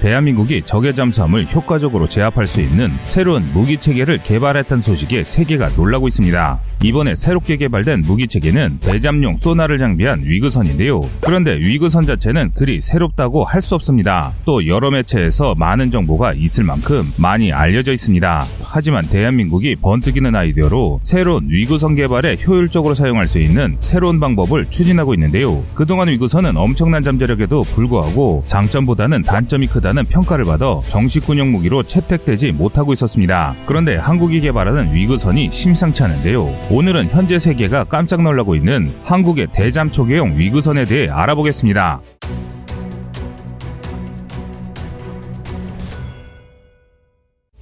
대한민국이 적의 잠수함을 효과적으로 제압할 수 있는 새로운 무기 체계를 개발했다는 소식에 세계가 놀라고 있습니다. 이번에 새롭게 개발된 무기 체계는 대잠용 소나를 장비한 위그선인데요. 그런데 위그선 자체는 그리 새롭다고 할 수 없습니다. 또 여러 매체에서 많은 정보가 있을 만큼 많이 알려져 있습니다. 하지만 대한민국이 번뜩이는 아이디어로 새로운 위그선 개발에 효율적으로 사용할 수 있는 새로운 방법을 추진하고 있는데요. 그동안 위그선은 엄청난 잠재력에도 불구하고 장점보다는 단점이 크다 는 평가를 받아 정식 군용 무기로 채택되지 못하고 있었습니다. 그런데 한국이 개발하는 위그선이 심상치 않은데요. 오늘은 현재 세계가 깜짝 놀라고 있는 한국의 대잠 초계용 위그선에 대해 알아보겠습니다.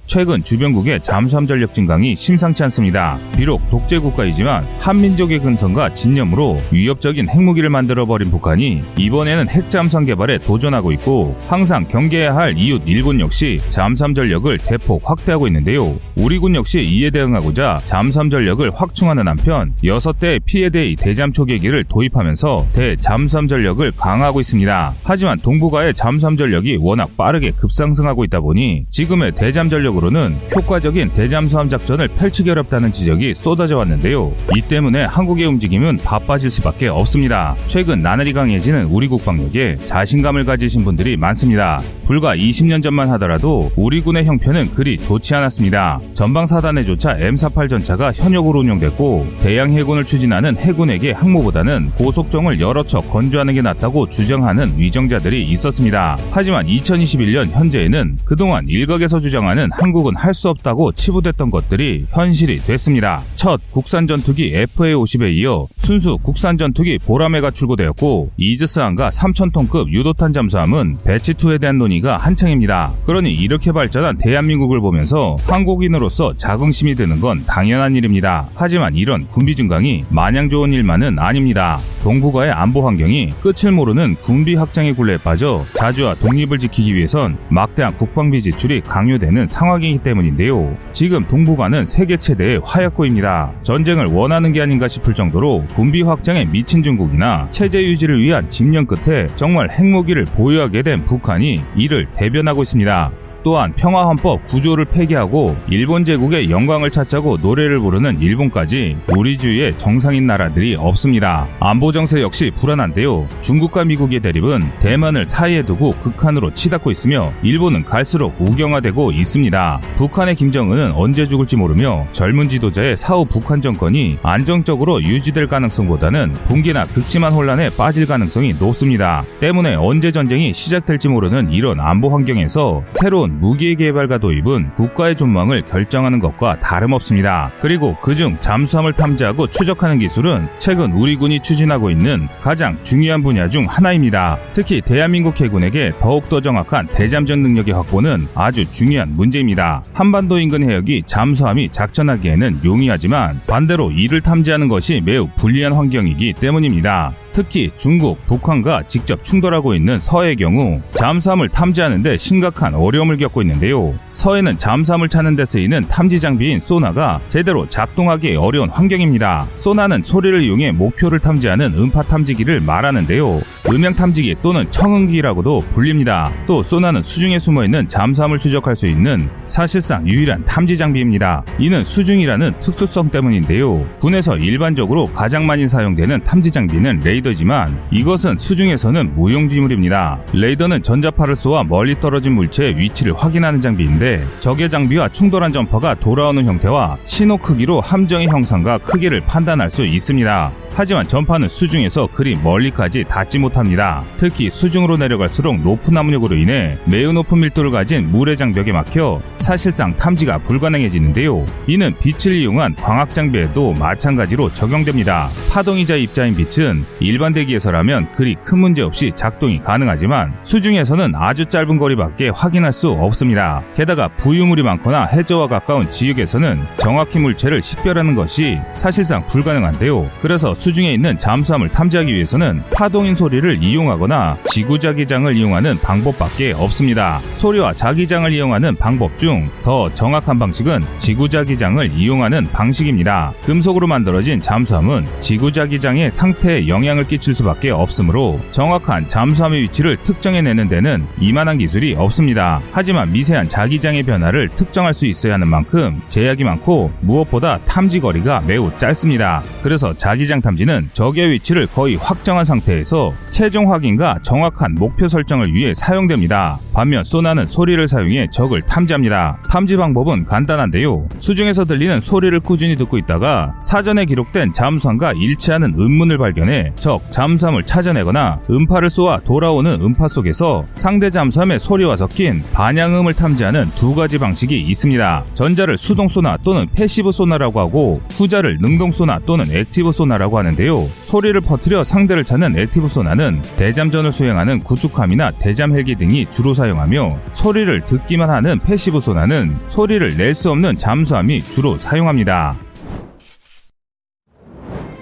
최근 주변국의 잠수함 전력 증강이 심상치 않습니다. 비록 독재 국가이지만 한민족의 근성과 진념으로 위협적인 핵무기를 만들어버린 북한이 이번에는 핵잠수함 개발에 도전하고 있고 항상 경계해야 할 이웃 일본 역시 잠수함 전력을 대폭 확대하고 있는데요. 우리 군 역시 이에 대응하고자 잠수함 전력을 확충하는 한편 6대의 피해대의 대잠 초계기를 도입하면서 대잠수함 전력을 강화하고 있습니다. 하지만 동북아의 잠수함 전력이 워낙 빠르게 급상승하고 있다 보니 지금의 대잠 전력을 전적으로는 효과적인 대잠수함 작전을 펼치기 어렵다는 지적이 쏟아져 왔는데요. 이 때문에 한국의 움직임은 바빠질 수밖에 없습니다. 최근 나날이 강해지는 우리 국방력에 자신감을 가지신 분들이 많습니다. 불과 20년 전만 하더라도 우리 군의 형편은 그리 좋지 않았습니다. 전방사단에조차 M48 전차가 현역으로 운영됐고 대양 해군을 추진하는 해군에게 항모보다는 고속정을 여러 척 건조하는 게 낫다고 주장하는 위정자들이 있었습니다. 하지만 2021년 현재에는 그동안 일각에서 주장하는 항 한국은 할 수 없다고 치부됐던 것들이 현실이 됐습니다. 첫 국산 전투기 FA-50에 이어 순수 국산 전투기 보라매가 출고되었고 이즈스함과 3,000톤급 유도탄 잠수함은 배치2에 대한 논의가 한창입니다. 그러니 이렇게 발전한 대한민국을 보면서 한국인으로서 자긍심이 드는 건 당연한 일입니다. 하지만 이런 군비 증강이 마냥 좋은 일만은 아닙니다. 동북아의 안보 환경이 끝을 모르는 군비 확장의 굴레에 빠져 자주와 독립을 지키기 위해선 막대한 국방비 지출이 강요되는 상황 상황이기 때문인데요. 지금 동북아는 세계 최대의 화약고입니다. 전쟁을 원하는 게 아닌가 싶을 정도로 군비 확장에 미친 중국이나 체제 유지를 위한 집념 끝에 정말 핵무기를 보유하게 된 북한이 이를 대변하고 있습니다. 또한 평화헌법 구조를 폐기하고 일본 제국의 영광을 찾자고 노래를 부르는 일본까지 우리 주위에 정상인 나라들이 없습니다. 안보 정세 역시 불안한데요. 중국과 미국의 대립은 대만을 사이에 두고 극한으로 치닫고 있으며 일본은 갈수록 우경화되고 있습니다. 북한의 김정은은 언제 죽을지 모르며 젊은 지도자의 사후 북한 정권이 안정적으로 유지될 가능성보다는 붕괴나 극심한 혼란에 빠질 가능성이 높습니다. 때문에 언제 전쟁이 시작될지 모르는 이런 안보 환경에서 새로운 새로운 무기 개발과 도입은 국가의 존망을 결정하는 것과 다름없습니다. 그리고 그중 잠수함을 탐지하고 추적하는 기술은 최근 우리 군이 추진하고 있는 가장 중요한 분야 중 하나입니다. 특히 대한민국 해군에게 더욱더 정확한 대잠전 능력의 확보는 아주 중요한 문제입니다. 한반도 인근 해역이 잠수함이 작전하기에는 용이하지만 반대로 이를 탐지하는 것이 매우 불리한 환경이기 때문입니다. 특히 중국, 북한과 직접 충돌하고 있는 서해의 경우 잠수함을 탐지하는데 심각한 어려움을 겪고 있는데요. 서해는 잠수함을 찾는 데 쓰이는 탐지 장비인 소나가 제대로 작동하기 어려운 환경입니다. 소나는 소리를 이용해 목표를 탐지하는 음파 탐지기를 말하는데요. 음향 탐지기 또는 청음기라고도 불립니다. 또 소나는 수중에 숨어 있는 잠수함을 추적할 수 있는 사실상 유일한 탐지 장비입니다. 이는 수중이라는 특수성 때문인데요. 군에서 일반적으로 가장 많이 사용되는 탐지 장비는 레이더지만 이것은 수중에서는 무용지물입니다. 레이더는 전자파를 쏘아 멀리 떨어진 물체의 위치를 확인하는 장비인데 있는데 적의 장비와 충돌한 전파가 돌아오는 형태와 신호 크기로 함정의 형상과 크기를 판단할 수 있습니다. 하지만 전파는 수중에서 그리 멀리까지 닿지 못합니다. 특히 수중으로 내려갈수록 높은 압력으로 인해 매우 높은 밀도를 가진 물의 장벽에 막혀 사실상 탐지가 불가능해지는데요. 이는 빛을 이용한 광학 장비에도 마찬가지로 적용됩니다. 파동이자 입자인 빛은 일반 대기에서라면 그리 큰 문제 없이 작동이 가능하지만 수중에서는 아주 짧은 거리밖에 확인할 수 없습니다. 게다가 게다가 부유물이 많거나 해저와 가까운 지역에서는 정확히 물체를 식별하는 것이 사실상 불가능한데요. 그래서 수중에 있는 잠수함을 탐지하기 위해서는 파동인 소리를 이용하거나 지구자기장을 이용하는 방법밖에 없습니다. 소리와 자기장을 이용하는 방법 중 더 정확한 방식은 지구자기장을 이용하는 방식입니다. 금속으로 만들어진 잠수함은 지구자기장의 상태에 영향을 끼칠 수밖에 없으므로 정확한 잠수함의 위치를 특정해내는 데는 이만한 기술이 없습니다. 하지만 미세한 자기 장의 변화를 특정할 수 있어야 하는 만큼 제약이 많고 무엇보다 탐지 거리가 매우 짧습니다. 그래서 자기장 탐지는 적의 위치를 거의 확정한 상태에서 최종 확인과 정확한 목표 설정을 위해 사용됩니다. 반면 소나는 소리를 사용해 적을 탐지합니다. 탐지 방법은 간단한데요. 수중에서 들리는 소리를 꾸준히 듣고 있다가 사전에 기록된 잠수함과 일치하는 음문을 발견해 적 잠수함을 찾아내거나 음파를 쏘아 돌아오는 음파 속에서 상대 잠수함의 소리와 섞인 반향음을 탐지하는 두 가지 방식이 있습니다. 전자를 수동 소나 또는 passive 소나라고 하고 후자를 능동 소나 또는 active 소나라고 하는데요. 소리를 퍼뜨려 상대를 찾는 active 소나는 대잠전을 수행하는 구축함이나 대잠 헬기 등이 주로 사용 하며 소리를 듣기만 하는 passive 소나는 소리를 낼 수 없는 잠수함이 주로 사용합니다.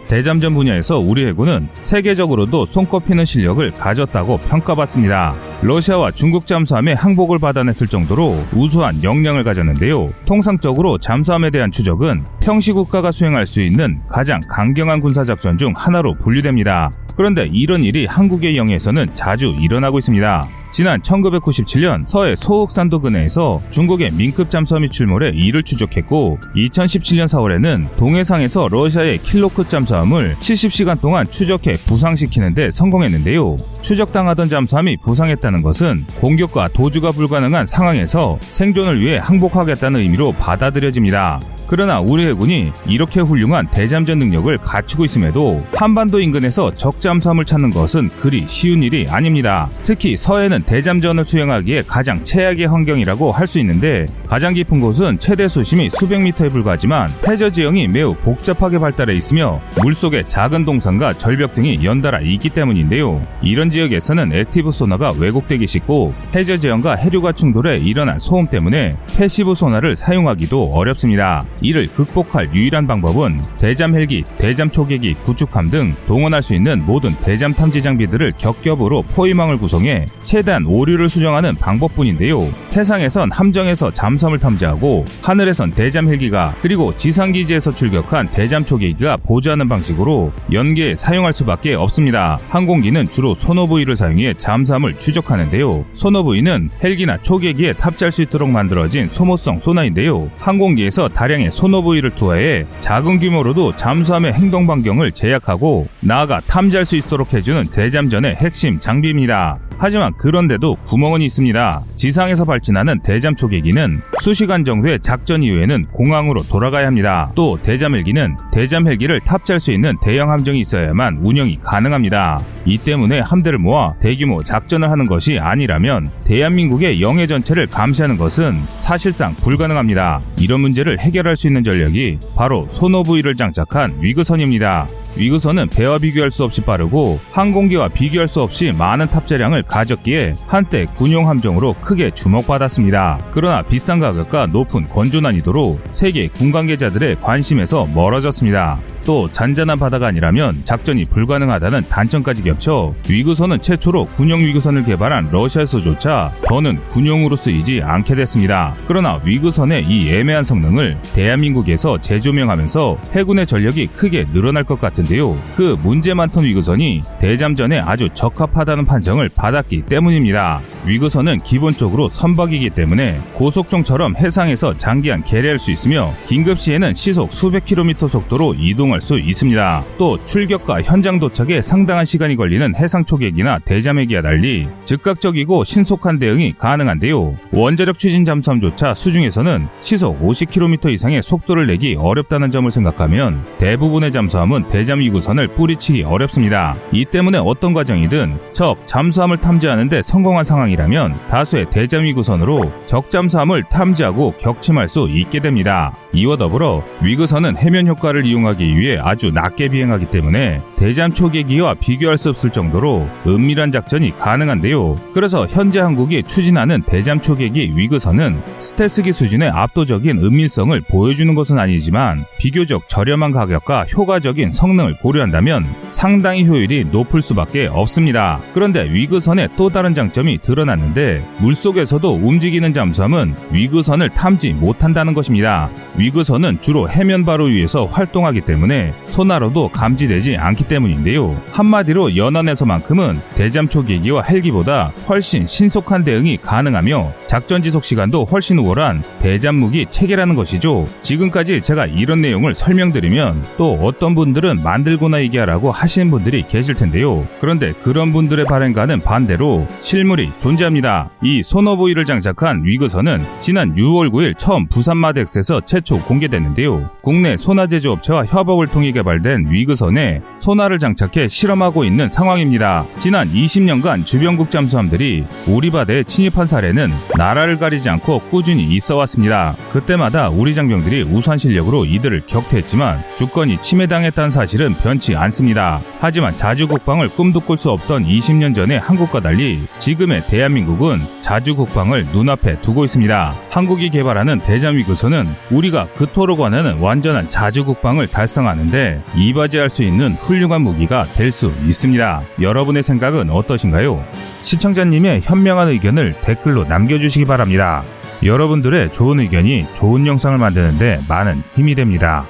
대잠전 분야에서 우리 해군은 세계적으로도 손꼽히는 실력을 가졌다고 평가받습니다. 러시아와 중국 잠수함의 항복을 받아냈을 정도로 우수한 역량을 가졌는데요. 통상적으로 잠수함에 대한 추적은 평시 국가가 수행할 수 있는 가장 강경한 군사작전 중 하나로 분류됩니다. 그런데 이런 일이 한국의 영해에서는 자주 일어나고 있습니다. 지난 1997년 서해 소흑산도 근해에서 중국의 밍급 잠수함이 출몰해 이를 추적했고 2017년 4월에는 동해상에서 러시아의 킬로급 잠수함을 70시간 동안 추적해 부상시키는데 성공했는데요. 추적당하던 잠수함이 부상했다 는 것은 공격과 도주가 불가능한 상황에서 생존을 위해 항복하겠다는 의미로 받아들여집니다. 그러나 우리 해군이 이렇게 훌륭한 대잠전 능력을 갖추고 있음에도 한반도 인근에서 적잠수함을 찾는 것은 그리 쉬운 일이 아닙니다. 특히 서해는 대잠전을 수행하기에 가장 최악의 환경이라고 할 수 있는데 가장 깊은 곳은 최대 수심이 수백 미터에 불과하지만 해저 지형이 매우 복잡하게 발달해 있으며 물속에 작은 동산과 절벽 등이 연달아 있기 때문인데요. 이런 지역에서는 active 소나가 왜곡되기 쉽고 해저 지형과 해류가 충돌해 일어난 소음 때문에 passive 소나를 사용하기도 어렵습니다. 이를 극복할 유일한 방법은 대잠 헬기, 대잠 초계기, 구축함 등 동원할 수 있는 모든 대잠 탐지 장비들을 겹겹으로 포위망을 구성해 최대한 오류를 수정하는 방법뿐인데요. 해상에선 함정에서 잠수함을 탐지하고 하늘에선 대잠 헬기가 그리고 지상 기지에서 출격한 대잠 초계기가 보조하는 방식으로 연계에 사용할 수밖에 없습니다. 항공기는 주로 소노부이를 사용해 잠수함을 추적하는데요. 소노부이는 헬기나 초계기에 탑재할 수 있도록 만들어진 소모성 소나인데요. 항공기에서 다량의 소노부이를 투하해 작은 규모로도 잠수함의 행동 반경을 제약하고 나아가 탐지할 수 있도록 해주는 대잠전의 핵심 장비입니다. 하지만 그런데도 구멍은 있습니다. 지상에서 발진하는 대잠 초계기는 수시간 정도의 작전 이후에는 공항으로 돌아가야 합니다. 또 대잠 헬기는 대잠 헬기를 탑재할 수 있는 대형 함정이 있어야만 운영이 가능합니다. 이 때문에 함대를 모아 대규모 작전을 하는 것이 아니라면 대한민국의 영해 전체를 감시하는 것은 사실상 불가능합니다. 이런 문제를 해결할 수 있는 전력이 바로 소노브이를 장착한 위그선입니다. 위그선은 배와 비교할 수 없이 빠르고 항공기와 비교할 수 없이 많은 탑재량을 가졌기에 한때 군용 함정으로 크게 주목받았습니다. 그러나 비싼 가격과 높은 건조 난이도로 세계 군 관계자들의 관심에서 멀어졌습니다. 또 잔잔한 바다가 아니라면 작전이 불가능하다는 단점까지 겹쳐 위그선은 최초로 군용 위그선을 개발한 러시아에서조차 더는 군용으로 쓰이지 않게 됐습니다. 그러나 위그선의 이 애매한 성능을 대한민국에서 재조명하면서 해군의 전력이 크게 늘어날 것 같은데요. 그 문제 많던 위그선이 대잠전에 아주 적합하다는 판정을 받았기 때문입니다. 위그선은 기본적으로 선박이기 때문에 고속종처럼 해상에서 장기간 개뢰할 수 있으며 긴급 시에는 시속 수백 킬로미터 속도로 이동할 사용할 수 있습니다. 또 출격과 현장 도착에 상당한 시간이 걸리는 해상 초계기나 대잠회기와 달리 즉각적이고 신속한 대응이 가능한데요. 원자력 추진 잠수함조차 수중에서는 시속 50km 이상의 속도를 내기 어렵다는 점을 생각하면 대부분의 잠수함은 대잠 위구선을 뿌리치기 어렵습니다. 이 때문에 어떤 과정이든 적 잠수함을 탐지하는데 성공한 상황이라면 다수의 대잠 위구선으로 적 잠수함을 탐지하고 격침할 수 있게 됩니다. 이와 더불어 위그선은 해면 효과를 이용하기 위해 비해 아주 낮게 비행하기 때문에 대잠 초계기와 비교할 수 없을 정도로 은밀한 작전이 가능한데요. 그래서 현재 한국이 추진하는 대잠 초계기 위그선은 스텔스기 수준의 압도적인 은밀성을 보여주는 것은 아니지만 비교적 저렴한 가격과 효과적인 성능을 고려한다면 상당히 효율이 높을 수밖에 없습니다. 그런데 위그선의 또 다른 장점이 드러났는데 물속에서도 움직이는 잠수함은 위그선을 탐지 못한다는 것입니다. 위그선은 주로 해면 바로 위에서 활동하기 때문에 소나로도 감지되지 않기 때문인데요. 한마디로 연안에서만큼은 대잠 초계기와 헬기보다 훨씬 신속한 대응이 가능하며 작전 지속 시간도 훨씬 우월한 대잠 무기 체계라는 것이죠. 지금까지 제가 이런 내용을 설명드리면 또 어떤 분들은 만들고나 얘기하라고 하시는 분들이 계실 텐데요. 그런데 그런 분들의 발행과는 반대로 실물이 존재합니다. 이 소노보이를 장착한 위그선은 지난 6월 9일 처음 부산마덱스에서 최초 공개됐는데요. 국내 소나 제조업체와 협업을 통해 개발된 위그선에 소나를 장착해 실험하고 있는 상황입니다. 지난 20년간 주변국 잠수함들이 우리 바다에 침입한 사례는 나라를 가리지 않고 꾸준히 있어 왔습니다. 그때마다 우리 장병들이 우수한 실력으로 이들을 격퇴했지만 주권이 침해당했다는 사실은 변치 않습니다. 하지만 자주 국방을 꿈도 꿀 수 없던 20년 전의 한국과 달리 지금의 대한민국은 자주 국방을 눈앞에 두고 있습니다. 한국이 개발하는 대잠 위그선은 우리가 그토록 원하는 완전한 자주 국방을 달성 하는데 이바지할 수 있는 훌륭한 무기가 될 수 있습니다. 여러분의 생각은 어떠신가요? 시청자님의 현명한 의견을 댓글로 남겨주시기 바랍니다. 여러분들의 좋은 의견이 좋은 영상을 만드는데 많은 힘이 됩니다.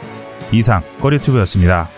이상 꺼리튜브였습니다.